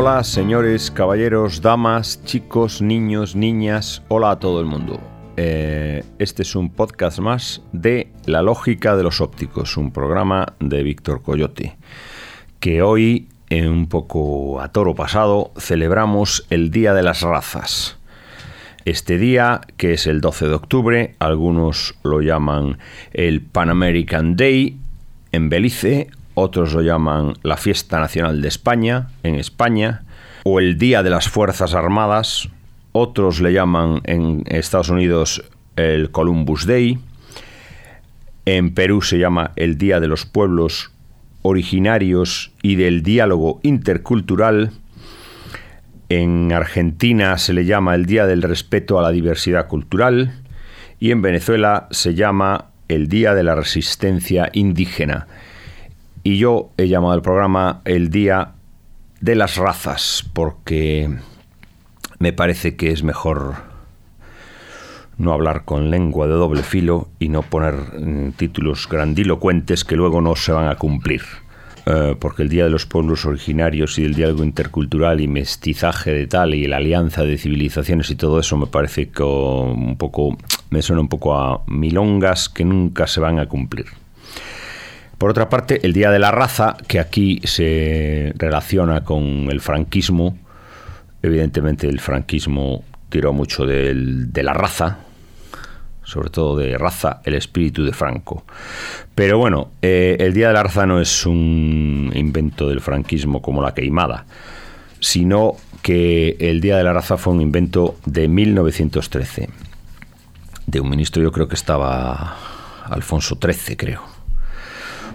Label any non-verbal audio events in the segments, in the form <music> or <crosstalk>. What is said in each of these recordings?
Hola señores, caballeros, damas, chicos, niños, niñas, hola a todo el mundo. Eh, este es un podcast más de La Lógica de los Ópticos, un programa de Víctor Coyote, que hoy, en un poco a toro pasado, celebramos el Día de las Razas. Este día, que es el 12 de octubre, algunos lo llaman el Pan American Day en Belice, otros lo llaman la Fiesta Nacional de España, en España, o el Día de las Fuerzas Armadas, otros le llaman en Estados Unidos el Columbus Day, en Perú se llama el Día de los Pueblos Originarios y del Diálogo Intercultural, en Argentina se le llama el Día del Respeto a la Diversidad Cultural y en Venezuela se llama el Día de la Resistencia Indígena. Y yo he llamado al programa el Día de las Razas, porque me parece que es mejor no hablar con lengua de doble filo y no poner mm, títulos grandilocuentes que luego no se van a cumplir. Eh, porque el Día de los Pueblos Originarios y el diálogo intercultural y mestizaje de tal y la alianza de civilizaciones y todo eso me parece que un poco me suena un poco a milongas que nunca se van a cumplir. Por otra parte, el Día de la Raza, que aquí se relaciona con el franquismo, evidentemente el franquismo tiró mucho de la raza, sobre todo de raza, el espíritu de Franco. Pero bueno, eh, el Día de la Raza no es un invento del franquismo como la queimada, sino que el Día de la Raza fue un invento de 1913, de un ministro, yo creo que estaba Alfonso XIII, creo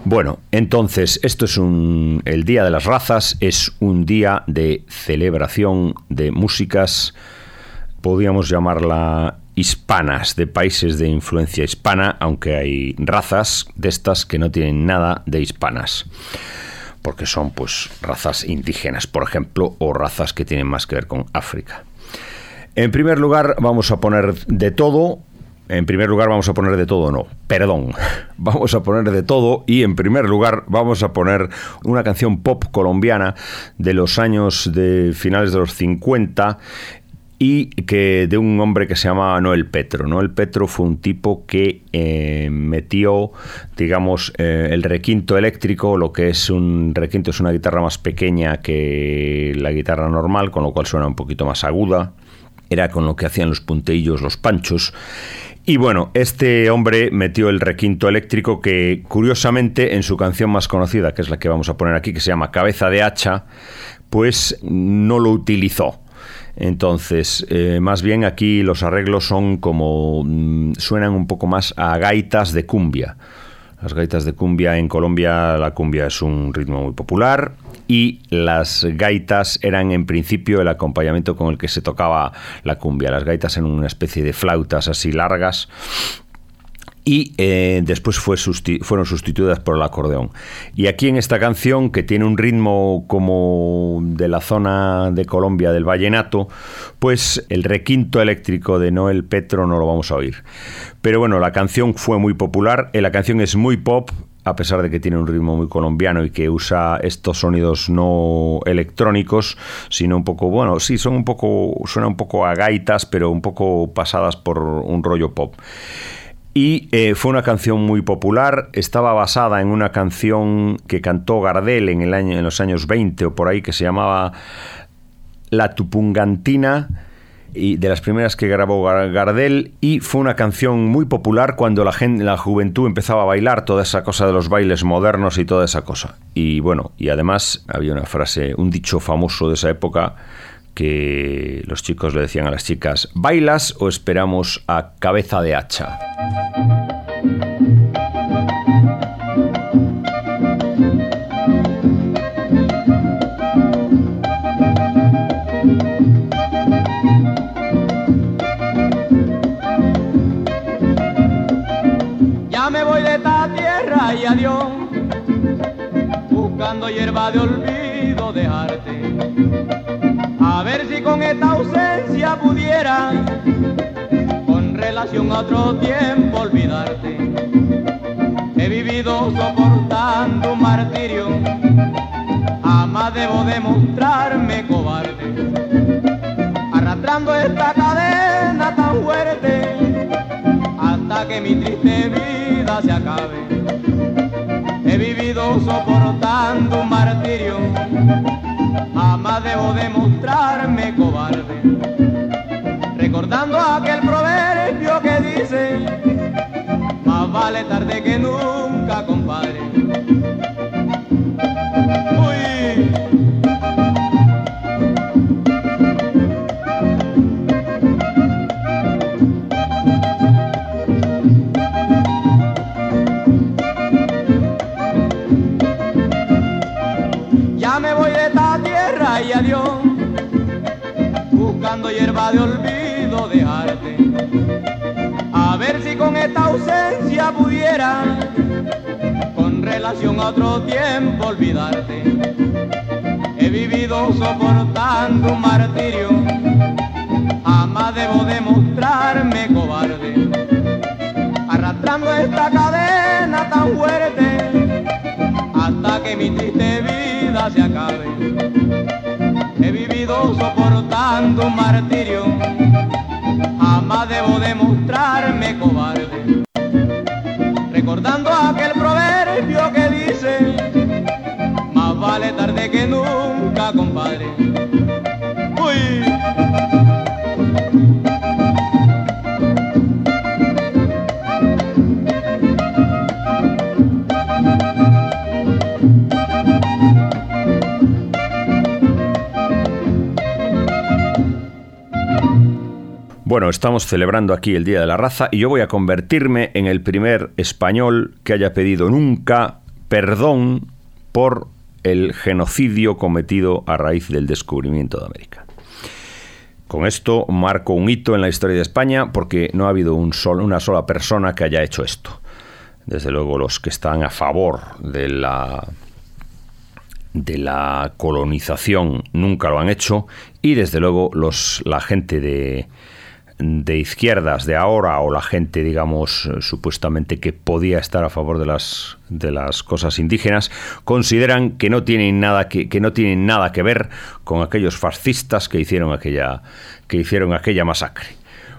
bueno, entonces, esto es un. El Día de las Razas es un día de celebración de músicas, podríamos llamarla hispanas, de países de influencia hispana, aunque hay razas de estas que no tienen nada de hispanas. Porque son, pues, razas indígenas, por ejemplo, o razas que tienen más que ver con África. En primer lugar, vamos a poner de todo en primer lugar vamos a poner de todo, no, perdón, <laughs> vamos a poner de todo y en primer lugar vamos a poner una canción pop colombiana de los años de finales de los 50 y que de un hombre que se llama Noel Petro. Noel Petro fue un tipo que eh, metió, digamos, eh, el requinto eléctrico, lo que es un requinto es una guitarra más pequeña que la guitarra normal, con lo cual suena un poquito más aguda. Era con lo que hacían los punteillos, los panchos y bueno, este hombre metió el requinto eléctrico que curiosamente en su canción más conocida, que es la que vamos a poner aquí, que se llama Cabeza de Hacha, pues no lo utilizó. Entonces, eh, más bien aquí los arreglos son como mm, suenan un poco más a gaitas de cumbia. Las gaitas de cumbia en Colombia, la cumbia es un ritmo muy popular y las gaitas eran en principio el acompañamiento con el que se tocaba la cumbia. Las gaitas eran una especie de flautas así largas y eh, después fue fueron sustituidas por el acordeón. Y aquí en esta canción, que tiene un ritmo como de la zona de Colombia del vallenato, pues el requinto eléctrico de Noel Petro no lo vamos a oír. Pero bueno, la canción fue muy popular, eh, la canción es muy pop, a pesar de que tiene un ritmo muy colombiano y que usa estos sonidos no electrónicos, sino un poco, bueno, sí, son un poco, suena un poco a gaitas, pero un poco pasadas por un rollo pop. Y eh, fue una canción muy popular, estaba basada en una canción que cantó Gardel en, el año, en los años 20 o por ahí, que se llamaba La Tupungantina y de las primeras que grabó Gardel y fue una canción muy popular cuando la, gente, la juventud empezaba a bailar toda esa cosa de los bailes modernos y toda esa cosa. Y bueno, y además había una frase, un dicho famoso de esa época que los chicos le decían a las chicas, ¿bailas o esperamos a cabeza de hacha? Buscando hierba de olvido dejarte. A ver si con esta ausencia pudiera, con relación a otro tiempo, olvidarte. He vivido soportando un martirio, jamás debo demostrarme cobarde, arrastrando esta cadena tan fuerte hasta que mi triste vida se acabe. Soportando un martirio, jamás debo demostrarme cobarde, recordando aquel proverbio que dice, más vale tarde que nunca, compadre. Otro tiempo, olvidarte. He vivido soportando un martirio, jamás debo demostrarme cobarde. Arrastrando esta cadena tan fuerte, hasta que mi triste vida se acabe. He vivido soportando un martirio, que nunca, compadre. Bueno, estamos celebrando aquí el Día de la Raza y yo voy a convertirme en el primer español que haya pedido nunca perdón por el genocidio cometido a raíz del descubrimiento de América. Con esto marco un hito en la historia de España porque no ha habido un una sola persona que haya hecho esto. Desde luego los que están a favor de la de la colonización nunca lo han hecho y desde luego los la gente de de izquierdas de ahora o la gente, digamos, supuestamente que podía estar a favor de las, de las cosas indígenas, consideran que no tienen nada que, que no tienen nada que ver con aquellos fascistas que hicieron aquella, que hicieron aquella masacre.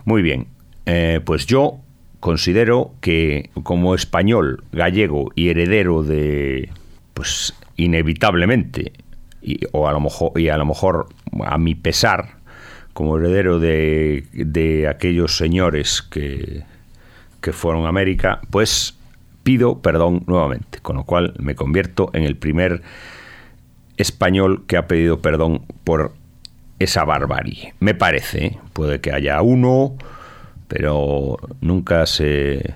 Muy bien, eh, pues yo considero que como español, gallego y heredero de, pues inevitablemente, y, o a lo mejor, y a lo mejor a mi pesar, como heredero de, de aquellos señores que, que fueron a América, pues pido perdón nuevamente, con lo cual me convierto en el primer español que ha pedido perdón por esa barbarie. Me parece, ¿eh? puede que haya uno, pero nunca se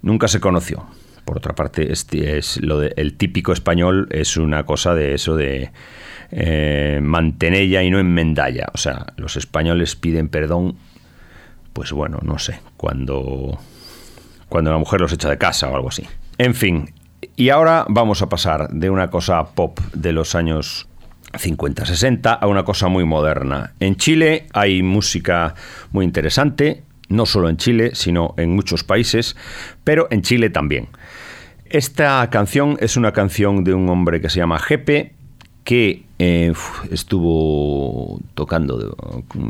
nunca se conoció. Por otra parte, es lo de, el típico español es una cosa de eso de eh, mantenella y no enmendalla. O sea, los españoles piden perdón, pues bueno, no sé, cuando, cuando la mujer los echa de casa o algo así. En fin, y ahora vamos a pasar de una cosa pop de los años 50, 60 a una cosa muy moderna. En Chile hay música muy interesante, no solo en Chile, sino en muchos países, pero en Chile también. Esta canción es una canción de un hombre que se llama Jepe, que eh, estuvo tocando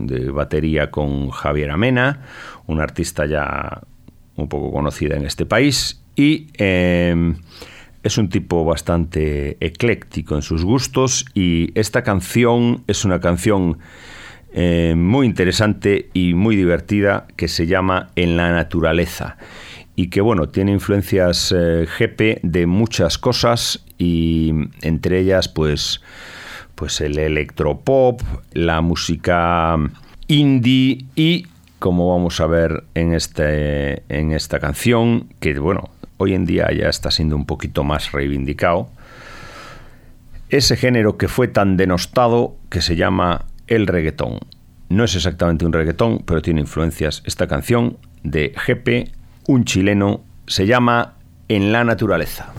de, batería con Javier Amena, un artista ya un poco conocida en este país, y eh, es un tipo bastante ecléctico en sus gustos, y esta canción es una canción eh, muy interesante y muy divertida que se llama En la naturaleza y que bueno, tiene influencias eh, GP de muchas cosas y entre ellas pues pues el electropop, la música indie y como vamos a ver en este en esta canción que bueno, hoy en día ya está siendo un poquito más reivindicado. Ese género que fue tan denostado que se llama el reggaetón. No es exactamente un reggaetón, pero tiene influencias. Esta canción de GP un chileno, se llama En la naturaleza.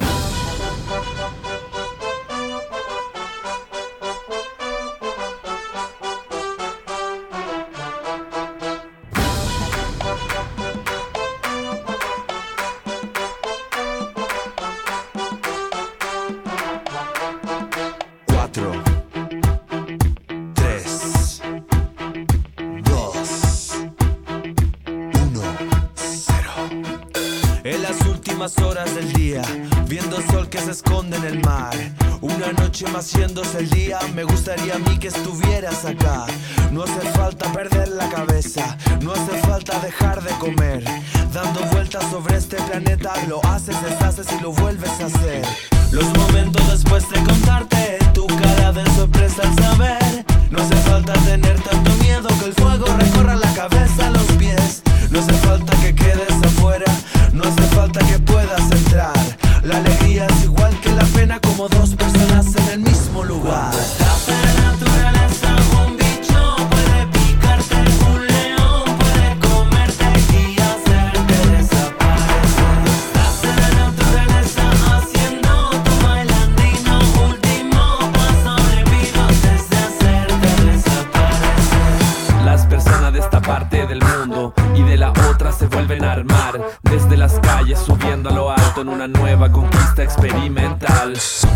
Parte del mundo y de la otra se vuelven a armar desde las calles subiendo a lo alto en una nueva conquista experimental.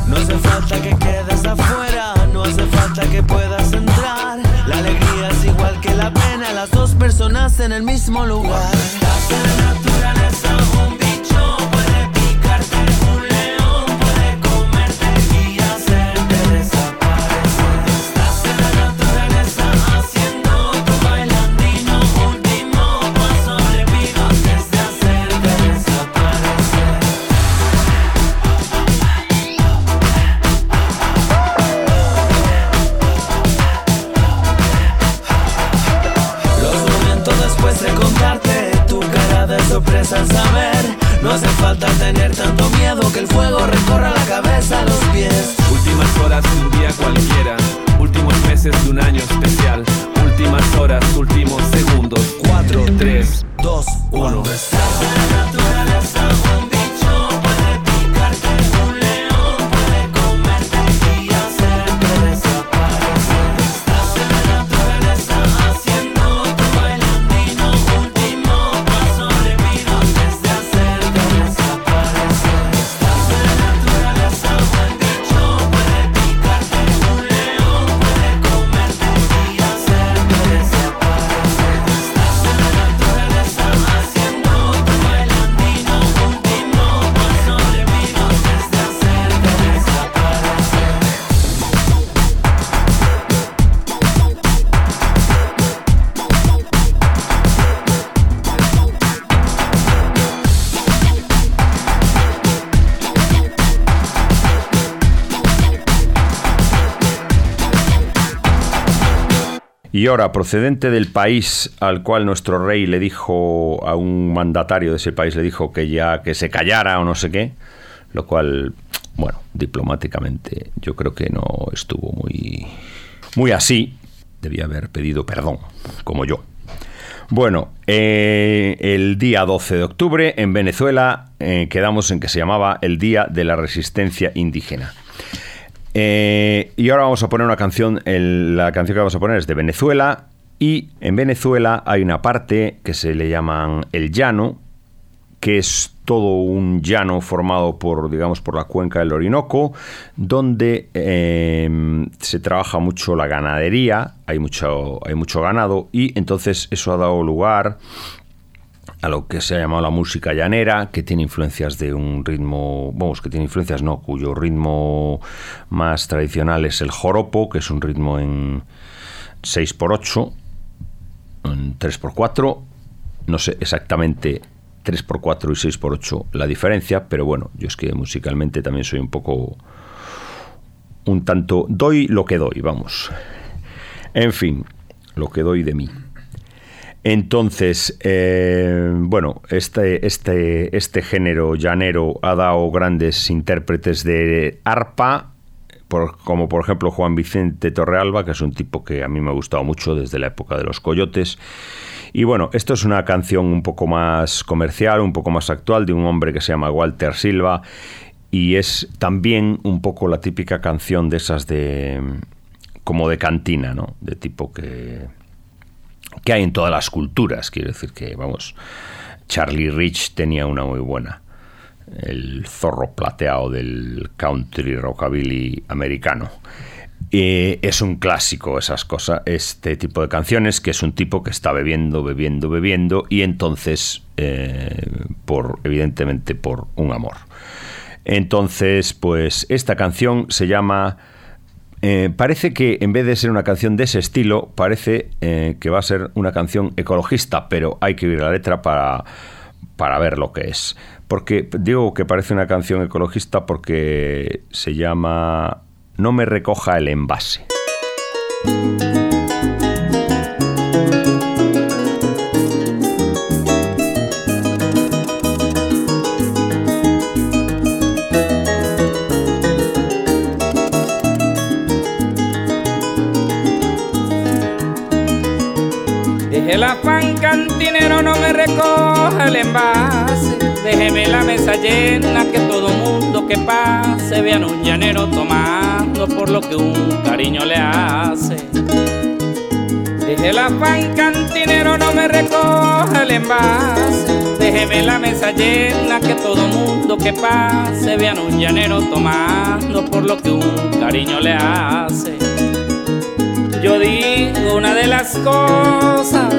No hace falta que quedes afuera, no hace falta que puedas entrar. La alegría es igual que la pena, las dos personas en el mismo lugar. Ahora, procedente del país al cual nuestro rey le dijo a un mandatario de ese país, le dijo que ya que se callara o no sé qué, lo cual, bueno, diplomáticamente yo creo que no estuvo muy, muy así. Debía haber pedido perdón, como yo. Bueno, eh, el día 12 de octubre en Venezuela eh, quedamos en que se llamaba el Día de la Resistencia Indígena. Eh, y ahora vamos a poner una canción, la canción que vamos a poner es de Venezuela y en Venezuela hay una parte que se le llaman el llano, que es todo un llano formado por, digamos, por la cuenca del Orinoco, donde eh, se trabaja mucho la ganadería, hay mucho, hay mucho ganado y entonces eso ha dado lugar a lo que se ha llamado la música llanera, que tiene influencias de un ritmo, vamos, que tiene influencias no, cuyo ritmo más tradicional es el joropo, que es un ritmo en 6x8, en 3x4, no sé exactamente 3x4 y 6x8 la diferencia, pero bueno, yo es que musicalmente también soy un poco, un tanto, doy lo que doy, vamos. En fin, lo que doy de mí. Entonces, eh, bueno, este, este, este género llanero ha dado grandes intérpretes de arpa, como por ejemplo Juan Vicente Torrealba, que es un tipo que a mí me ha gustado mucho desde la época de los coyotes. Y bueno, esto es una canción un poco más comercial, un poco más actual, de un hombre que se llama Walter Silva, y es también un poco la típica canción de esas de... como de cantina, ¿no? De tipo que que hay en todas las culturas. Quiero decir que, vamos, Charlie Rich tenía una muy buena. El zorro plateado del country rockabilly americano. Es un clásico esas cosas, este tipo de canciones, que es un tipo que está bebiendo, bebiendo, bebiendo, y entonces, eh, por evidentemente por un amor. Entonces, pues esta canción se llama... eh, parece que en vez de ser una canción de ese estilo, parece eh, que va a ser una canción ecologista, pero hay que oír la letra para, para ver lo que es. Porque digo que parece una canción ecologista porque se llama No me recoja el envase. Vean un llanero tomando por lo que un cariño le hace. Deje el afán cantinero, no me recoja el envase. Déjeme la mesa llena, que todo mundo que pase vean un llanero tomando por lo que un cariño le hace. Yo digo una de las cosas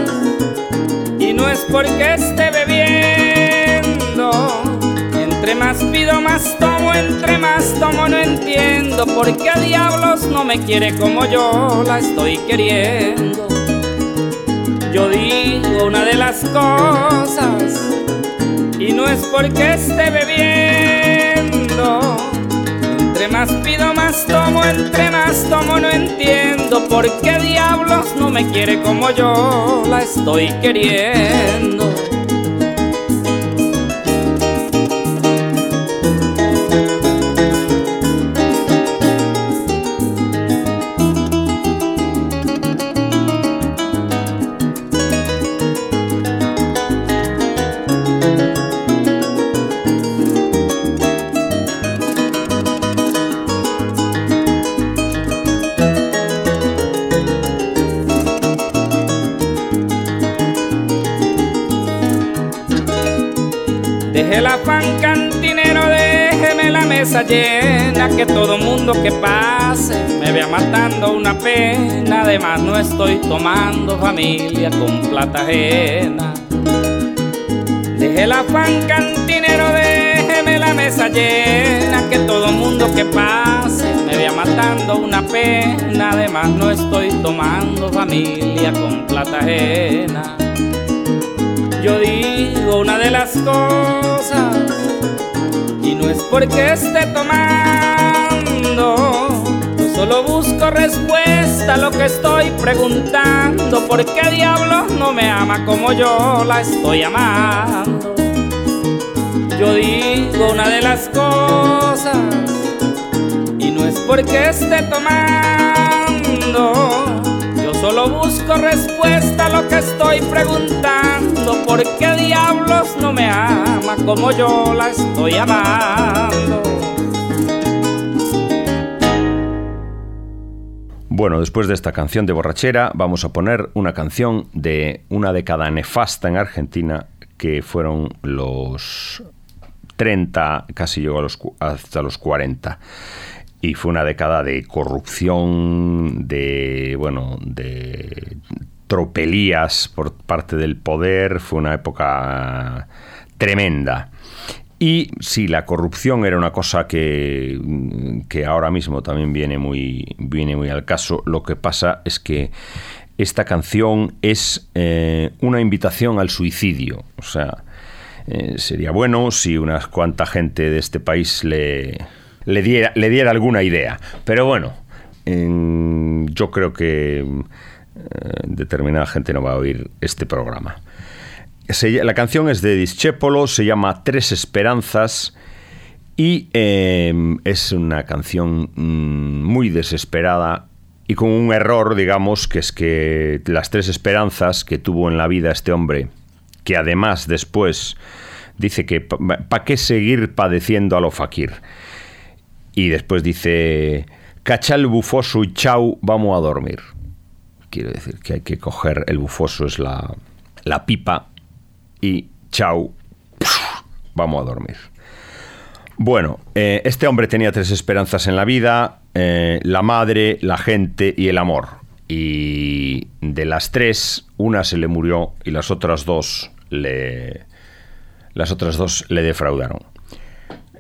y no es porque esté bebiendo. Más pido, más tomo, entre más tomo no entiendo por qué diablos no me quiere como yo la estoy queriendo. Yo digo una de las cosas y no es porque esté bebiendo. Entre más pido, más tomo, entre más tomo no entiendo por qué diablos no me quiere como yo la estoy queriendo. Llena, que todo mundo que pase me vea matando una pena. Además no estoy tomando familia con plata ajena. Deje el afán cantinero, déjeme la mesa llena, que todo mundo que pase me vea matando una pena. Además no estoy tomando familia con plata ajena. Yo digo una de las cosas no es porque esté tomando. Yo solo busco respuesta a lo que estoy preguntando. ¿Por qué diablos no me ama como yo la estoy amando? Yo digo una de las cosas y no es porque esté tomando. Yo solo busco respuesta a lo que estoy preguntando. ¿Por qué diablos no me ama como yo la estoy amando? Bueno, después de esta canción de borrachera, vamos a poner una canción de una década nefasta en Argentina, que fueron los 30, casi llegó a los, hasta los 40. Y fue una década de corrupción, de, bueno, de tropelías por parte del poder, fue una época tremenda. Y sí, la corrupción era una cosa que, que ahora mismo también viene muy, viene muy al caso. Lo que pasa es que esta canción es eh, una invitación al suicidio. O sea, eh, sería bueno si unas cuanta gente de este país le, le, diera, le diera alguna idea. Pero bueno, en- yo creo que eh, determinada gente no va a oír este programa. La canción es de Discepolo, se llama Tres Esperanzas y eh, es una canción mm, muy desesperada y con un error, digamos, que es que las tres esperanzas que tuvo en la vida este hombre, que además después dice que ¿para qué seguir padeciendo a lo fakir? Y después dice, cachal bufoso y chau, vamos a dormir. Quiero decir que hay que coger el bufoso, es la, la pipa, y chau, vamos a dormir. Bueno, eh, este hombre tenía tres esperanzas en la vida, eh, la madre, la gente y el amor. Y de las tres, una se le murió y las otras dos le, las otras dos le defraudaron.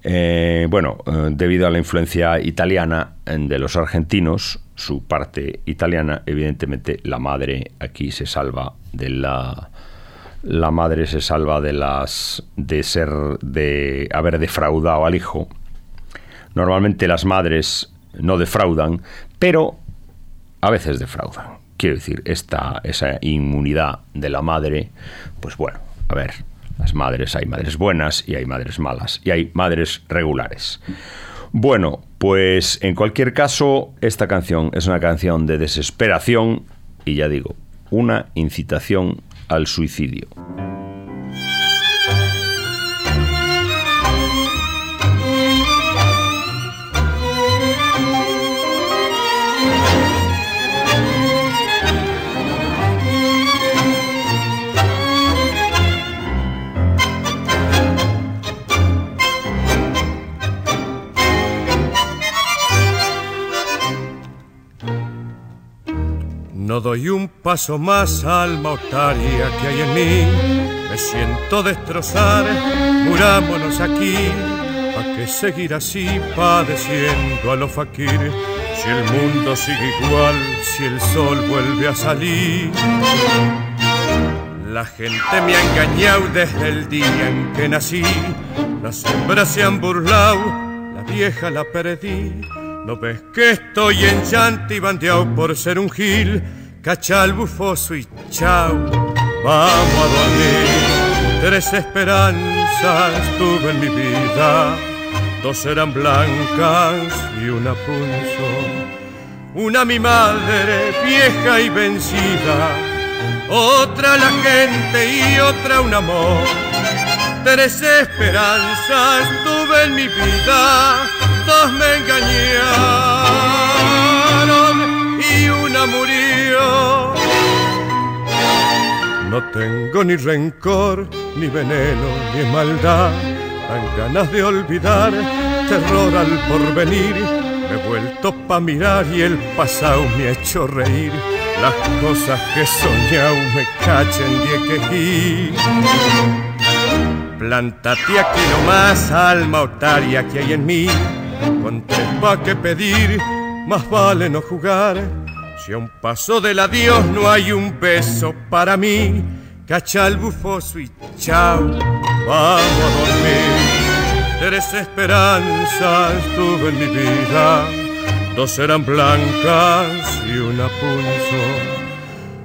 Eh, bueno, debido a la influencia italiana de los argentinos, su parte italiana, evidentemente la madre aquí se salva de la la madre se salva de las de ser de haber defraudado al hijo. Normalmente las madres no defraudan, pero a veces defraudan. Quiero decir, esta esa inmunidad de la madre, pues bueno, a ver, las madres hay madres buenas y hay madres malas y hay madres regulares. Bueno, pues en cualquier caso, esta canción es una canción de desesperación y ya digo, una incitación al suicidio. Paso más, alma otaria que hay en mí. Me siento destrozar, murámonos aquí. ¿Para qué seguir así padeciendo a los fakir? Si el mundo sigue igual, si el sol vuelve a salir. La gente me ha engañado desde el día en que nací. Las hembras se han burlado, la vieja la perdí. ¿No ves que estoy en llanto y bandeado por ser un gil? Cacha el bufoso y chao, vamos a dormir. Tres esperanzas tuve en mi vida, dos eran blancas y una punzo. Una mi madre vieja y vencida, otra la gente y otra un amor. Tres esperanzas tuve en mi vida, dos me engañaron y una murió. No tengo ni rencor, ni veneno, ni maldad, dan ganas de olvidar, terror al porvenir. Me he vuelto pa' mirar y el pasado me ha hecho reír. Las cosas que soñado me cachen de quejí. Plántate aquí nomás, alma otaria que hay en mí. Con tres pa' que pedir, más vale no jugar. Si a un paso del adiós no hay un beso para mí, cacha el bufoso y chao, vamos a dormir. Tres esperanzas tuve en mi vida, dos eran blancas y una punzo.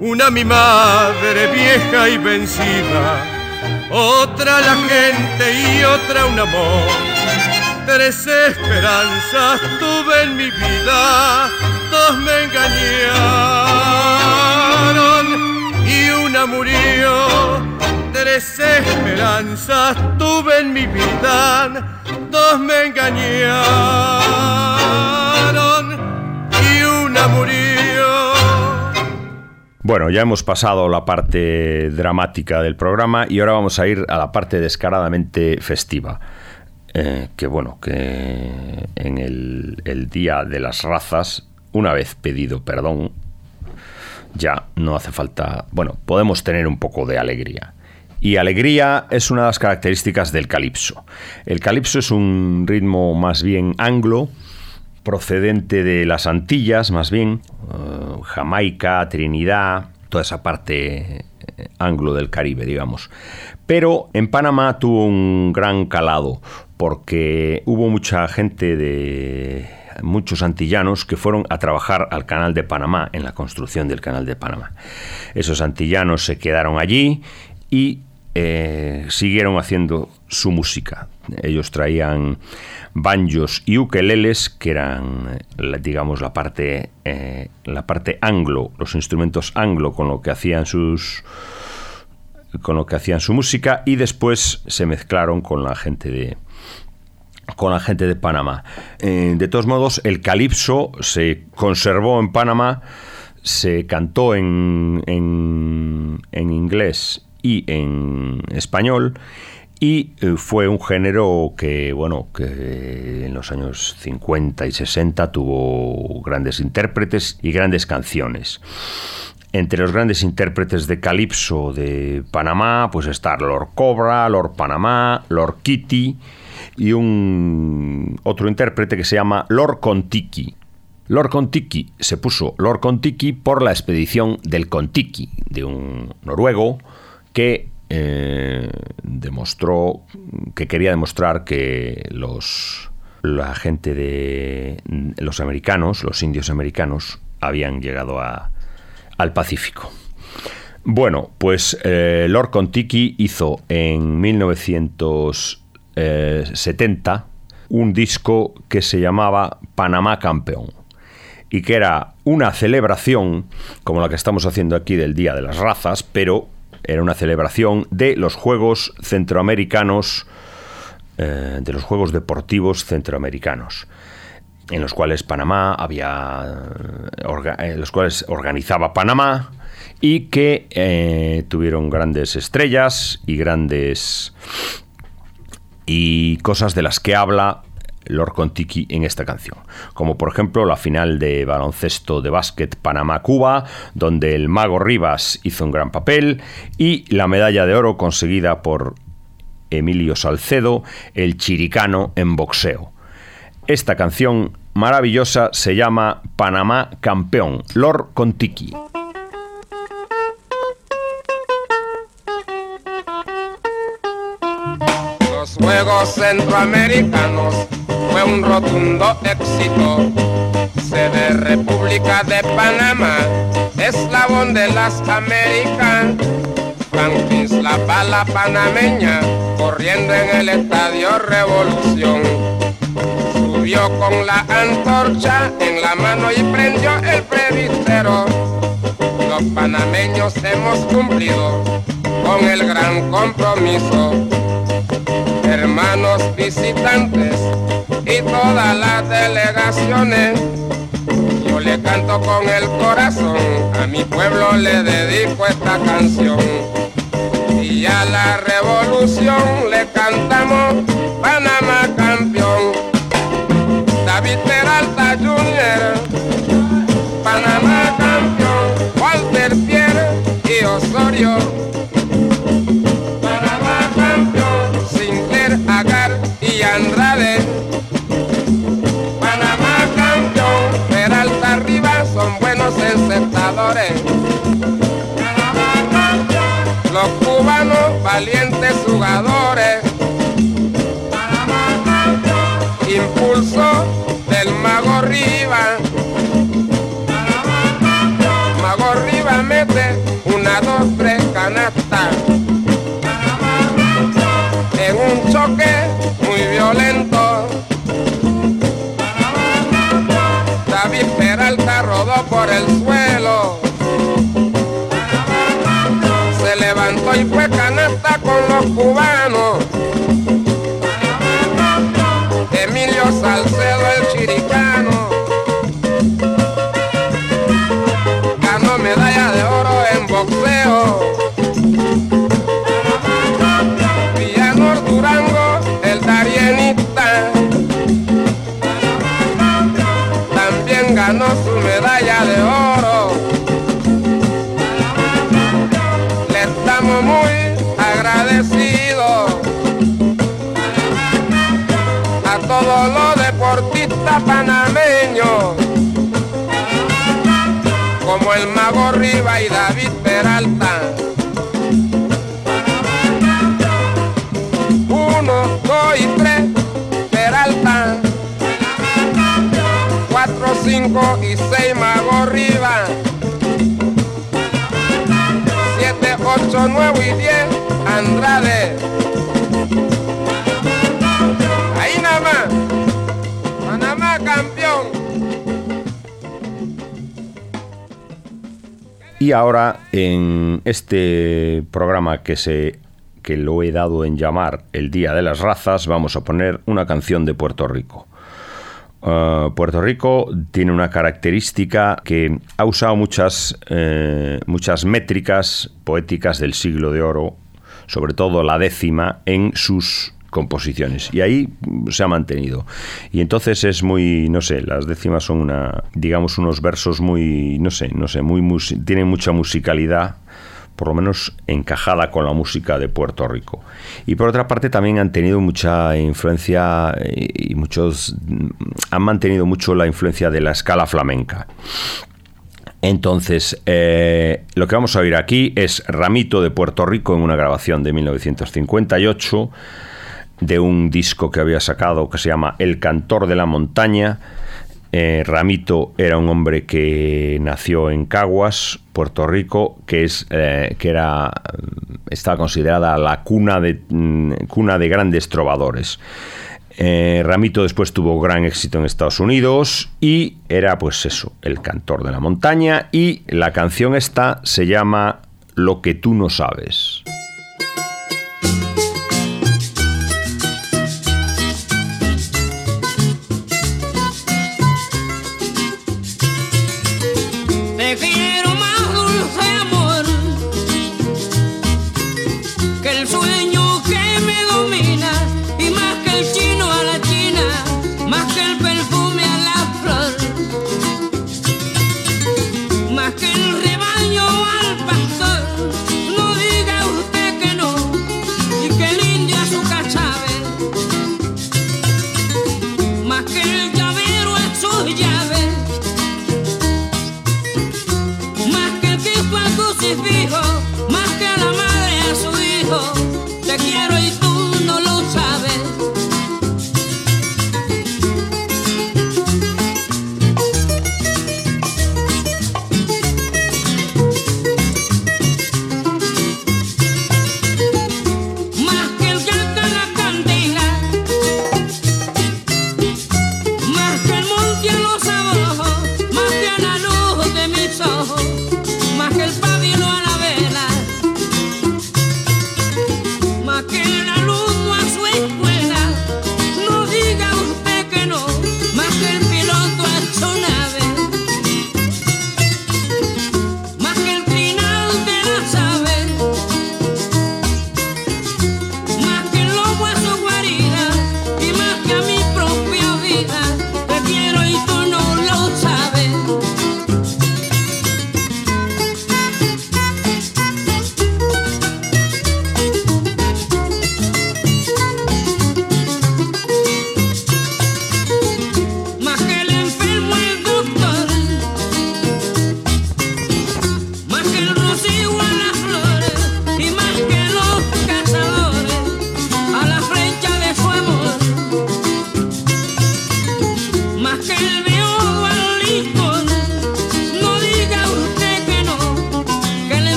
Una mi madre vieja y vencida, otra la gente y otra un amor. Tres esperanzas tuve en mi vida, dos me engañaron y una murió. Tres esperanzas tuve en mi vida, dos me engañaron y una murió. Bueno, ya hemos pasado la parte dramática del programa y ahora vamos a ir a la parte descaradamente festiva. Eh, que bueno, que en el, Día de las Razas, una vez pedido perdón, ya no hace falta, bueno, podemos tener un poco de alegría. Y alegría es una de las características del calipso. El calipso es un ritmo más bien anglo, procedente de las Antillas, más bien, eh, Jamaica, Trinidad, toda esa parte eh, anglo del Caribe, digamos. Pero en Panamá tuvo un gran calado, porque hubo mucha gente de muchos antillanos que fueron a trabajar al canal de Panamá, en la construcción del canal de Panamá. Esos antillanos se quedaron allí y eh, siguieron haciendo su música. Ellos traían banjos y ukeleles, que eran, la- digamos, la parte, eh, la parte anglo, los instrumentos anglo con lo que hacían sus con lo que hacían su música y después se mezclaron con la gente de con la gente de Panamá. Eh, de todos modos, el calipso se conservó en Panamá, se cantó en, en, en inglés y en español y eh, fue un género que, bueno, que en los años 50 y 60 tuvo grandes intérpretes y grandes canciones. Entre los grandes intérpretes de calipso de Panamá, pues está Lord Cobra, Lord Panamá, Lord Kitty, y un otro intérprete que se llama Lord Contiki. Lord Contiki se puso Lord Contiki por la expedición del Contiki, de un noruego que eh, demostró que quería demostrar que los la gente de los americanos, los indios americanos, habían llegado a, al Pacífico. Bueno, pues eh, Lord Contiki hizo en 1970 un disco que se llamaba Panamá Campeón y que era una celebración como la que estamos haciendo aquí del Día de las Razas, pero era una celebración de los Juegos Centroamericanos, eh, de los Juegos Deportivos Centroamericanos en los cuales Panamá había en los cuales organizaba Panamá y que eh, tuvieron grandes estrellas y grandes y cosas de las que habla Lord Contiki en esta canción, como por ejemplo la final de baloncesto de básquet Panamá-Cuba, donde el mago Rivas hizo un gran papel, y la medalla de oro conseguida por Emilio Salcedo, el chiricano en boxeo. Esta canción maravillosa se llama Panamá Campeón, Lord Contiki. Juegos Centroamericanos fue un rotundo éxito. Sede República de Panamá, eslabón de las Américas. Frankins la bala panameña, corriendo en el estadio Revolución. Subió con la antorcha en la mano y prendió el presbítero. Los panameños hemos cumplido con el gran compromiso hermanos visitantes y todas las delegaciones. Yo le canto con el corazón, a mi pueblo le dedico esta canción. Y a la revolución le cantamos Panamá Los cubanos valientes jugadores. Impulso del Mago Rivas. Mago Riva mete una, dos, tres canastas en un choque muy violento. David Peralta rodó por el suelo. Los cubanos. Panameños como el Mago Riva y David Peralta. Uno, dos y tres, Peralta. Cuatro, cinco y seis, Mago Riva. Siete, ocho, nueve y diez, Andrade. Y ahora en este programa que se que lo he dado en llamar el Día de las Razas, vamos a poner una canción de Puerto Rico. Uh, Puerto Rico tiene una característica que ha usado muchas, eh, muchas métricas poéticas del siglo de oro, sobre todo la décima, en sus composiciones y ahí se ha mantenido y entonces es muy no sé las décimas son una digamos unos versos muy no sé no sé muy tienen mucha musicalidad por lo menos encajada con la música de Puerto Rico. Y por otra parte también han tenido mucha influencia y muchos han mantenido mucho la influencia de la escala flamenca. Entonces, eh, lo que vamos a oír aquí es Ramito de Puerto Rico en una grabación de 1958 de un disco que había sacado que se llama El Cantor de la Montaña. Eh, Ramito era un hombre que nació en Caguas, Puerto Rico, que es eh, que era estaba considerada la cuna de mm, cuna de grandes trovadores. Eh, Ramito después tuvo gran éxito en Estados Unidos y era pues eso, el cantor de la montaña y la canción esta se llama Lo que tú no sabes.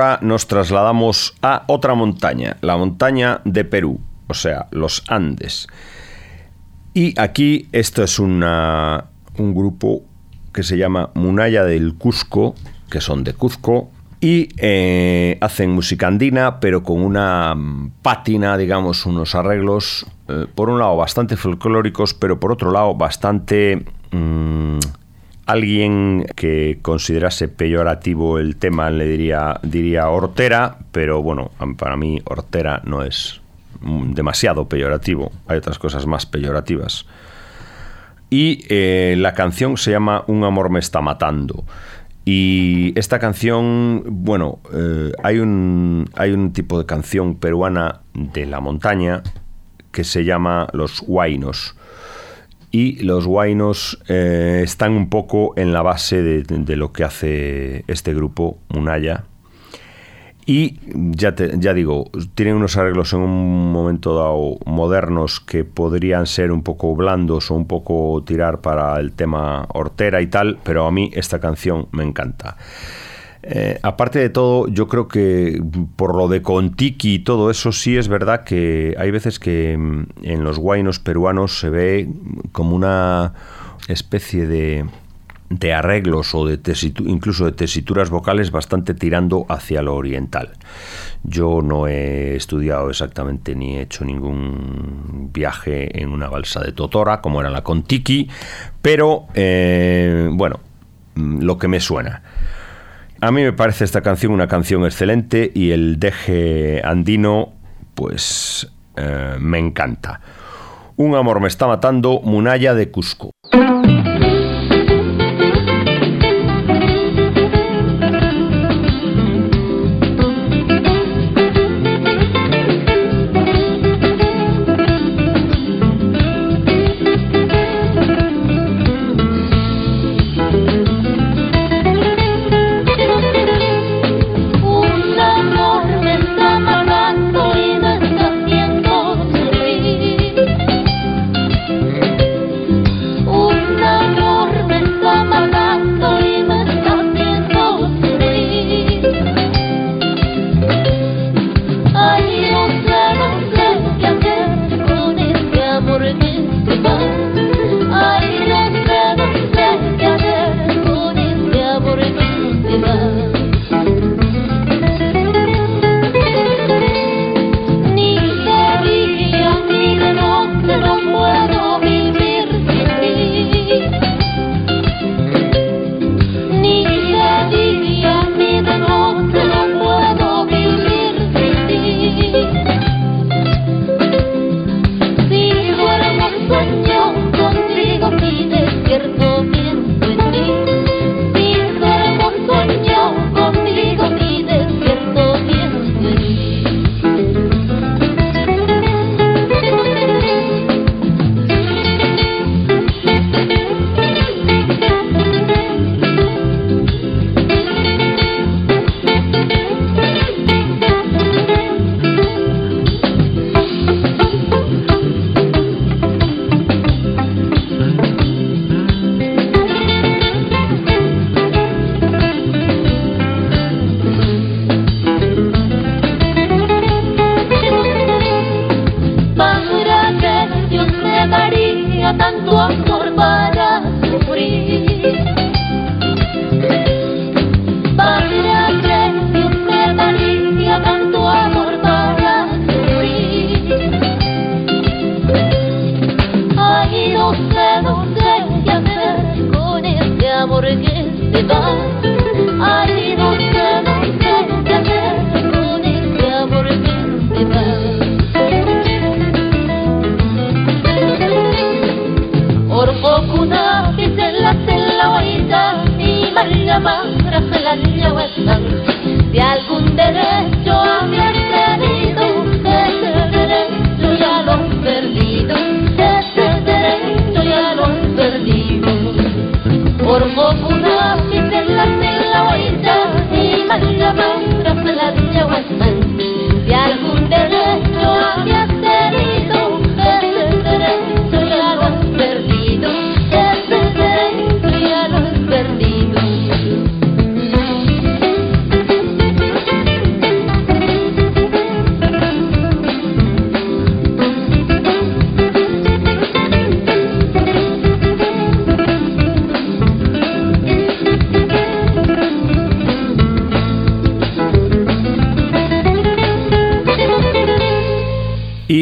Ahora nos trasladamos a otra montaña, la montaña de Perú, o sea, los Andes. Y aquí esto es un grupo que se llama Munaya del Cusco, que son de Cuzco, y eh, hacen música andina, pero con una pátina, digamos, unos arreglos, eh, por un lado bastante folclóricos, pero por otro lado bastante... Mm, alguien que considerase peyorativo el tema le diría, diría hortera, pero bueno, para mí hortera no es demasiado peyorativo. Hay otras cosas más peyorativas. Y eh, la canción se llama Un amor me está matando. Y esta canción, bueno, eh, hay, un, hay un tipo de canción peruana de la montaña que se llama Los Huaynos y los guainos eh, están un poco en la base de, lo que hace este grupo, Munaya. Y ya, ya digo, tienen unos arreglos en un momento dado modernos que podrían ser un poco blandos o un poco tirar para el tema hortera y tal, pero a mí esta canción me encanta. Eh, aparte de todo, yo creo que por lo de Contiki y todo eso, sí es verdad que hay veces que mm, en los guainos peruanos se ve como una especie de, de arreglos o de incluso de tesituras vocales bastante tirando hacia lo oriental. Yo no he estudiado exactamente ni he hecho ningún viaje en una balsa de Totora, como era la Contiki, pero eh, bueno, mm, lo que me suena. A mí me parece esta canción una canción excelente y el deje andino, pues eh, me encanta. Un amor me está matando, Munaya de Cusco.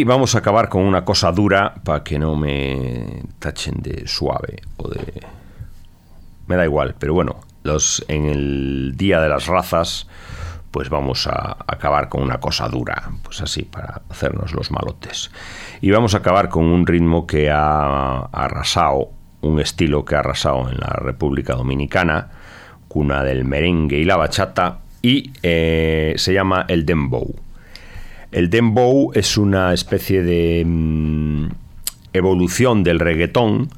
Vamos a acabar con una cosa dura para que no me tachen de suave o de... Me da igual, pero bueno, los, en el Día de las Razas, pues vamos a acabar con una cosa dura, pues así, para hacernos los malotes. Y vamos a acabar con un ritmo que ha arrasado, un estilo que ha arrasado en la República Dominicana, cuna del merengue y la bachata, y eh, se llama el dembow. El dembow es una especie de mm, evolución del reggaetón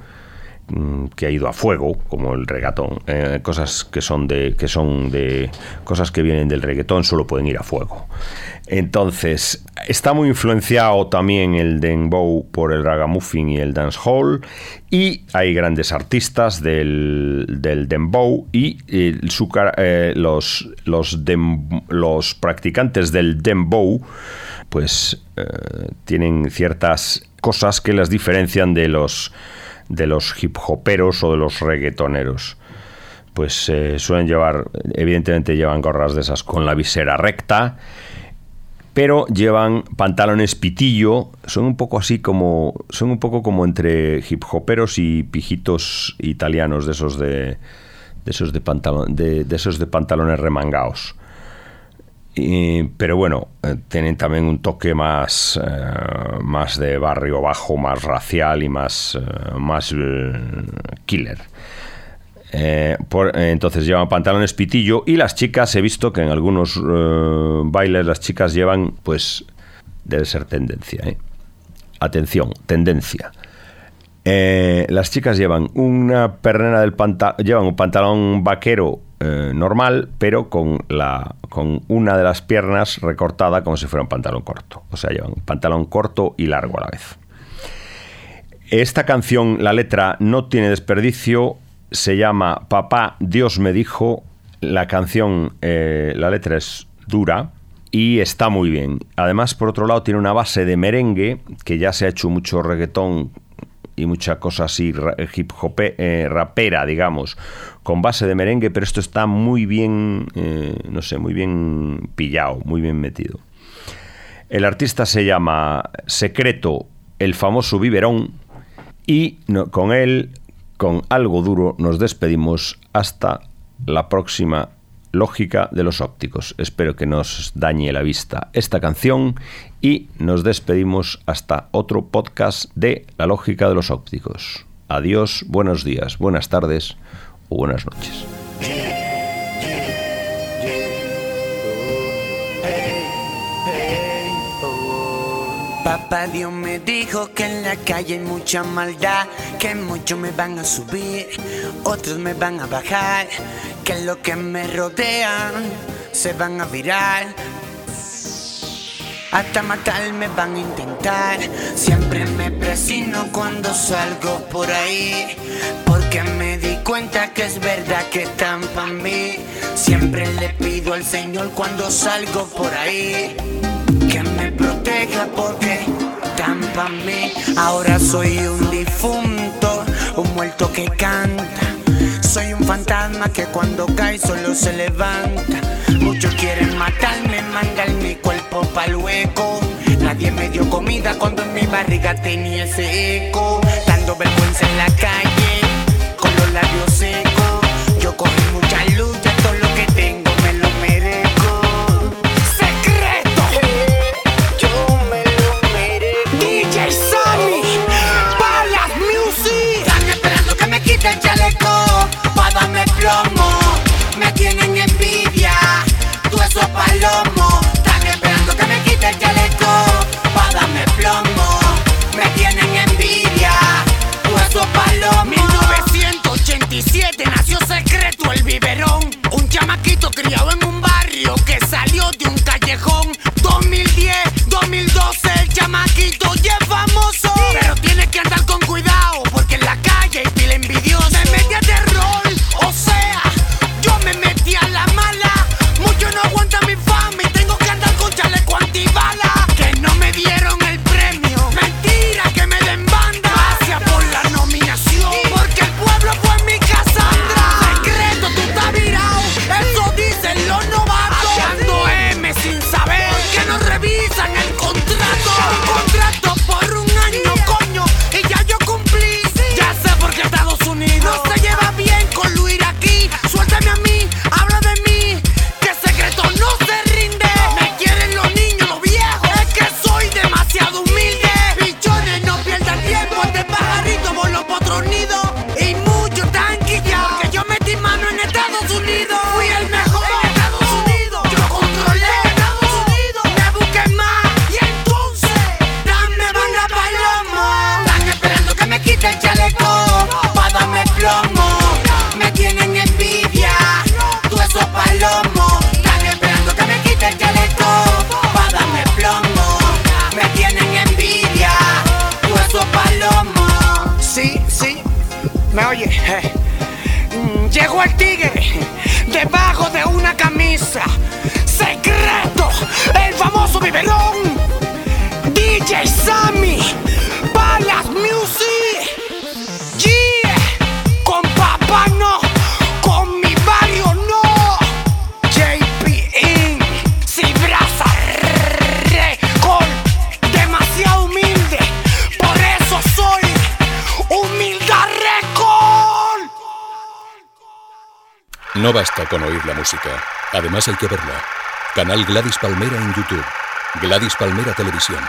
que ha ido a fuego, como el reggaetón. Eh, cosas que son de que son de cosas que vienen del reggaetón solo pueden ir a fuego. Entonces, está muy influenciado también el dembow por el ragamuffin y el dancehall y hay grandes artistas del, del dembow y eh, su eh, los, los, dem- los practicantes del dembow pues tienen ciertas cosas que las diferencian de los de los hip hoperos o de los reggaetoneros pues eh, suelen llevar evidentemente llevan gorras de esas con la visera recta pero llevan pantalones pitillo, son un poco así como son un poco como entre hip hoperos y pijitos italianos de esos de, de esos de pantalón de, de esos de pantalones remangados. Pero bueno, eh, tienen también un toque más, eh, más de barrio bajo, más racial y más, eh, más killer. Entonces llevan pantalones pitillo y las chicas he visto que en algunos bailes las chicas llevan, pues debe ser tendencia. Atención, tendencia. Las chicas llevan una pernera del pantalón, llevan un pantalón vaquero eh, normal, pero con la con una de las piernas recortada como si fuera un pantalón corto. O sea, llevan pantalón corto y largo a la vez. Esta canción, la letra no tiene desperdicio, se llama Papá Dios me dijo. La canción, eh, la letra es dura y está muy bien. Además, por otro lado, tiene una base de merengue que ya se ha hecho mucho reggaetón y mucha cosa así ra- hip hop eh, rapera, digamos, con base de merengue, pero esto está muy bien, eh, no sé, muy bien pillado, muy bien metido. El artista se llama Secreto, el famoso biberón, y con él, con algo duro, nos despedimos hasta la próxima lógica de los ópticos. Espero que nos dañe la vista esta canción y nos despedimos hasta otro podcast de la lógica de los ópticos. Adiós, buenos días, buenas tardes o buenas noches. Papá Dios me dijo que en la calle hay mucha maldad, que muchos me van a subir, otros me van a bajar, que los que me rodean se van a virar. Hasta matarme van a intentar. Siempre me presino cuando salgo por ahí. Porque me di cuenta que es verdad que están para mí. Siempre le pido al Señor cuando salgo por ahí. Que me proteja porque para mí. Ahora soy un difunto, un muerto que canta. Soy un fantasma que cuando cae solo se levanta. Muchos quieren matarme, mandar mi cuerpo pa'l hueco. Nadie me dio comida cuando en mi barriga tenía ese eco. Dando vergüenza en la calle, con los labios secos. Callejón. No basta con oír la música, además hay que verla. Canal Gladys Palmera en YouTube. Gladys Palmera Televisión.